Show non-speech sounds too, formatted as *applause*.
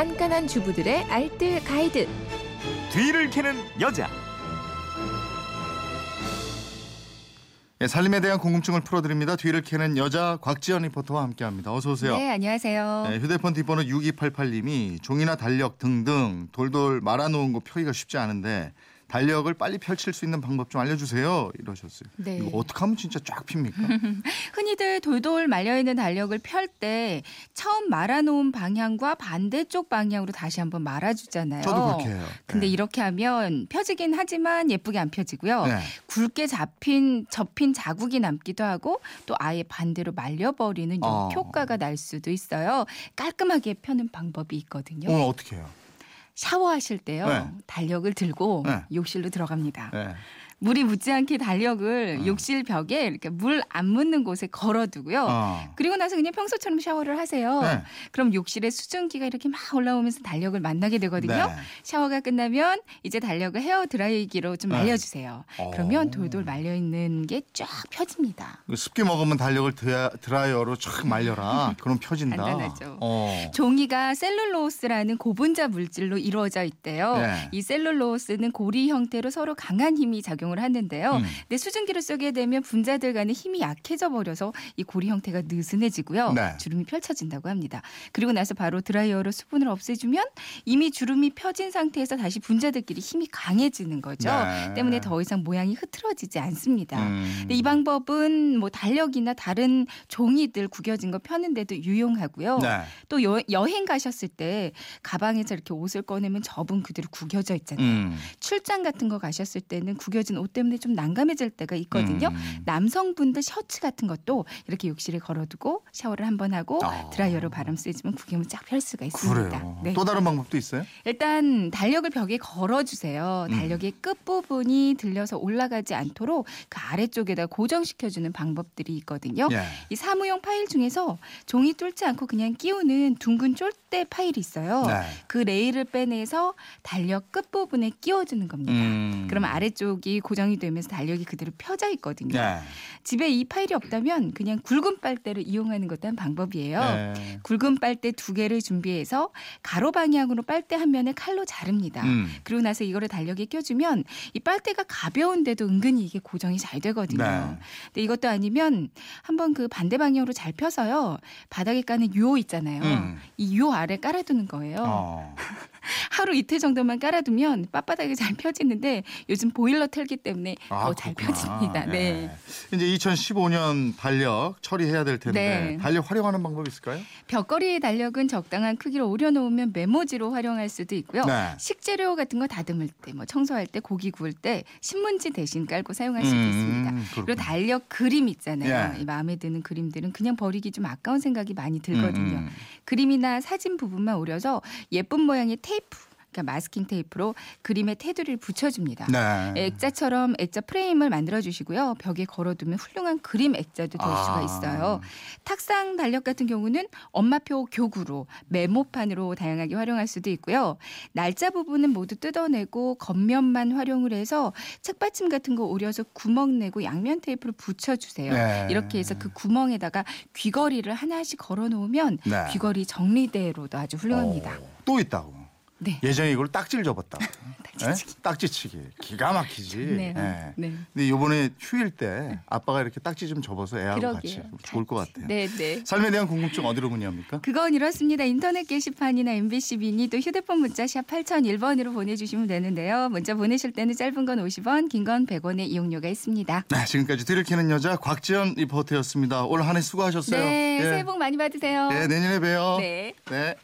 깐깐한 주부들의 알뜰 가이드. 뒤를 캐는 여자. 예, 살림에 대한 궁금증을 풀어드립니다. 뒤를 캐는 여자 곽지연 리포터와 함께합니다. 어서 오세요. 네, 안녕하세요. 네, 휴대폰 뒷번호 6288님이 종이나 달력 등등 돌돌 말아놓은 거 펴기가 쉽지 않은데 달력을 빨리 펼칠 수 있는 방법 좀 알려주세요. 이러셨어요. 네. 이거 어떻게 하면 진짜 쫙 핍니까? *laughs* 흔히들 돌돌 말려 있는 달력을 펼 때 처음 말아놓은 방향과 반대쪽 방향으로 다시 한번 말아주잖아요. 저도 그렇게 해요. 근데 네. 이렇게 하면 펴지긴 하지만 예쁘게 안 펴지고요. 네. 굵게 잡힌 접힌 자국이 남기도 하고 또 아예 반대로 말려버리는 어. 효과가 날 수도 있어요. 깔끔하게 펴는 방법이 있거든요. 오늘 어떻게 해요? 샤워하실 때요. 네. 달력을 들고 네. 욕실로 들어갑니다. 네. 물이 묻지 않게 달력을 어. 욕실 벽에 이렇게 물 안 묻는 곳에 걸어두고요. 어. 그리고 나서 그냥 평소처럼 샤워를 하세요. 네. 그럼 욕실에 수증기가 이렇게 막 올라오면서 달력을 만나게 되거든요. 네. 샤워가 끝나면 이제 달력을 헤어 드라이기로 좀 네. 말려주세요. 어. 그러면 돌돌 말려 있는 게 쫙 펴집니다. 그 습기 먹으면 달력을 드라, 드라이어로 촥 말려라. *laughs* 그럼 펴진다. 간단하죠. 어. 종이가 셀룰로스라는 고분자 물질로 이루어져 있대요. 네. 이 셀룰로스는 고리 형태로 서로 강한 힘이 작용 을 하는데요. 음. 근데 수증기를 쏘게 되면 분자들 간의 힘이 약해져 버려서 이 고리 형태가 느슨해지고요. 네. 주름이 펼쳐진다고 합니다. 그리고 나서 바로 드라이어로 수분을 없애주면 이미 주름이 펴진 상태에서 다시 분자들끼리 힘이 강해지는 거죠. 네. 때문에 더 이상 모양이 흐트러지지 않습니다. 음. 근데 이 방법은 뭐 달력이나 다른 종이들 구겨진 거 펴는데도 유용하고요. 네. 또 여, 여행 가셨을 때 가방에서 이렇게 옷을 꺼내면 접은 그대로 구겨져 있잖아요. 음. 출장 같은 거 가셨을 때는 구겨진 옷 때문에 좀 난감해질 때가 있거든요. 음. 남성분들 셔츠 같은 것도 이렇게 욕실에 걸어두고 샤워를 한번 하고 아. 드라이어로 바람 쐬주면 구김을 쫙펼 수가 있습니다. 네. 또 다른 방법도 있어요? 일단 달력을 벽에 걸어주세요. 음. 달력의 끝부분이 들려서 올라가지 않도록 그 아래쪽에다 고정시켜주는 방법들이 있거든요. 예. 이 사무용 파일 중에서 종이 뚫지 않고 그냥 끼우는 둥근 쫄대 파일이 있어요. 네. 그 레일을 빼내서 달력 끝부분에 끼워주는 겁니다. 음. 그럼 아래쪽이 고정이 되면서 달력이 그대로 펴져 있거든요. 네. 집에 이 파일이 없다면 그냥 굵은 빨대를 이용하는 것도 한 방법이에요. 네. 굵은 빨대 두 개를 준비해서 가로 방향으로 빨대 한 면을 칼로 자릅니다. 음. 그리고 나서 이거를 달력에 껴주면 이 빨대가 가벼운데도 은근히 이게 고정이 잘 되거든요. 네. 근데 이것도 아니면 한번 그 반대 방향으로 잘 펴서요. 바닥에 까는 요 있잖아요. 음. 이요 아래 깔아두는 거예요. 어. *laughs* 하루 이틀 정도만 깔아두면 빳빳하게 잘 펴지는데 요즘 보일러 틀기 때문에 아, 더잘 그렇구나. 펴집니다. 네. 이제 2015년 달력 처리해야 될 텐데 네. 달력 활용하는 방법 있을까요? 벽걸이의 달력은 적당한 크기로 오려놓으면 메모지로 활용할 수도 있고요. 네. 식재료 같은 거 다듬을 때, 뭐 청소할 때, 고기 구울 때 신문지 대신 깔고 사용할 수도 음, 있습니다. 그렇구나. 그리고 달력 그림 있잖아요. 예. 이 마음에 드는 그림들은 그냥 버리기 좀 아까운 생각이 많이 들거든요. 음, 음. 그림이나 사진 부분만 오려서 예쁜 모양의 테이프, 그러니까 마스킹 테이프로 그림의 테두리를 붙여줍니다. 네. 액자처럼 액자 프레임을 만들어 주시고요. 벽에 걸어두면 훌륭한 그림 액자도 될 수가 아. 있어요. 탁상 달력 같은 경우는 엄마표 교구로 메모판으로 다양하게 활용할 수도 있고요. 날짜 부분은 모두 뜯어내고 겉면만 활용을 해서 책받침 같은 거 오려서 구멍 내고 양면 테이프를 붙여주세요. 네. 이렇게 해서 그 구멍에다가 귀걸이를 하나씩 걸어놓으면 네. 귀걸이 정리대로도 아주 훌륭합니다. 어, 또 있다고. 네. 예전에 이걸 딱지를 접었다고. 딱지치기. 예? 딱지치기. 기가 막히지. *laughs* 네. 예. 네. 근데 이번에 휴일 때 아빠가 이렇게 딱지 좀 접어서 애하고 그러게요. 같이 좋을 것 같아요. 네, 네. 삶에 대한 궁금증 어디로 문의합니까? 그건 이렇습니다. 인터넷 게시판이나 MBC 미니 또 휴대폰 문자 샵 8001번으로 보내주시면 되는데요. 문자 보내실 때는 짧은 건 50원, 긴 건 100원의 이용료가 있습니다. 네, 지금까지 뒤를 캐는 여자 곽지연 리포터였습니다. 올 한 해 수고하셨어요. 네, 예. 새해 복 많이 받으세요. 예, 내년에 봬요. 네. 네.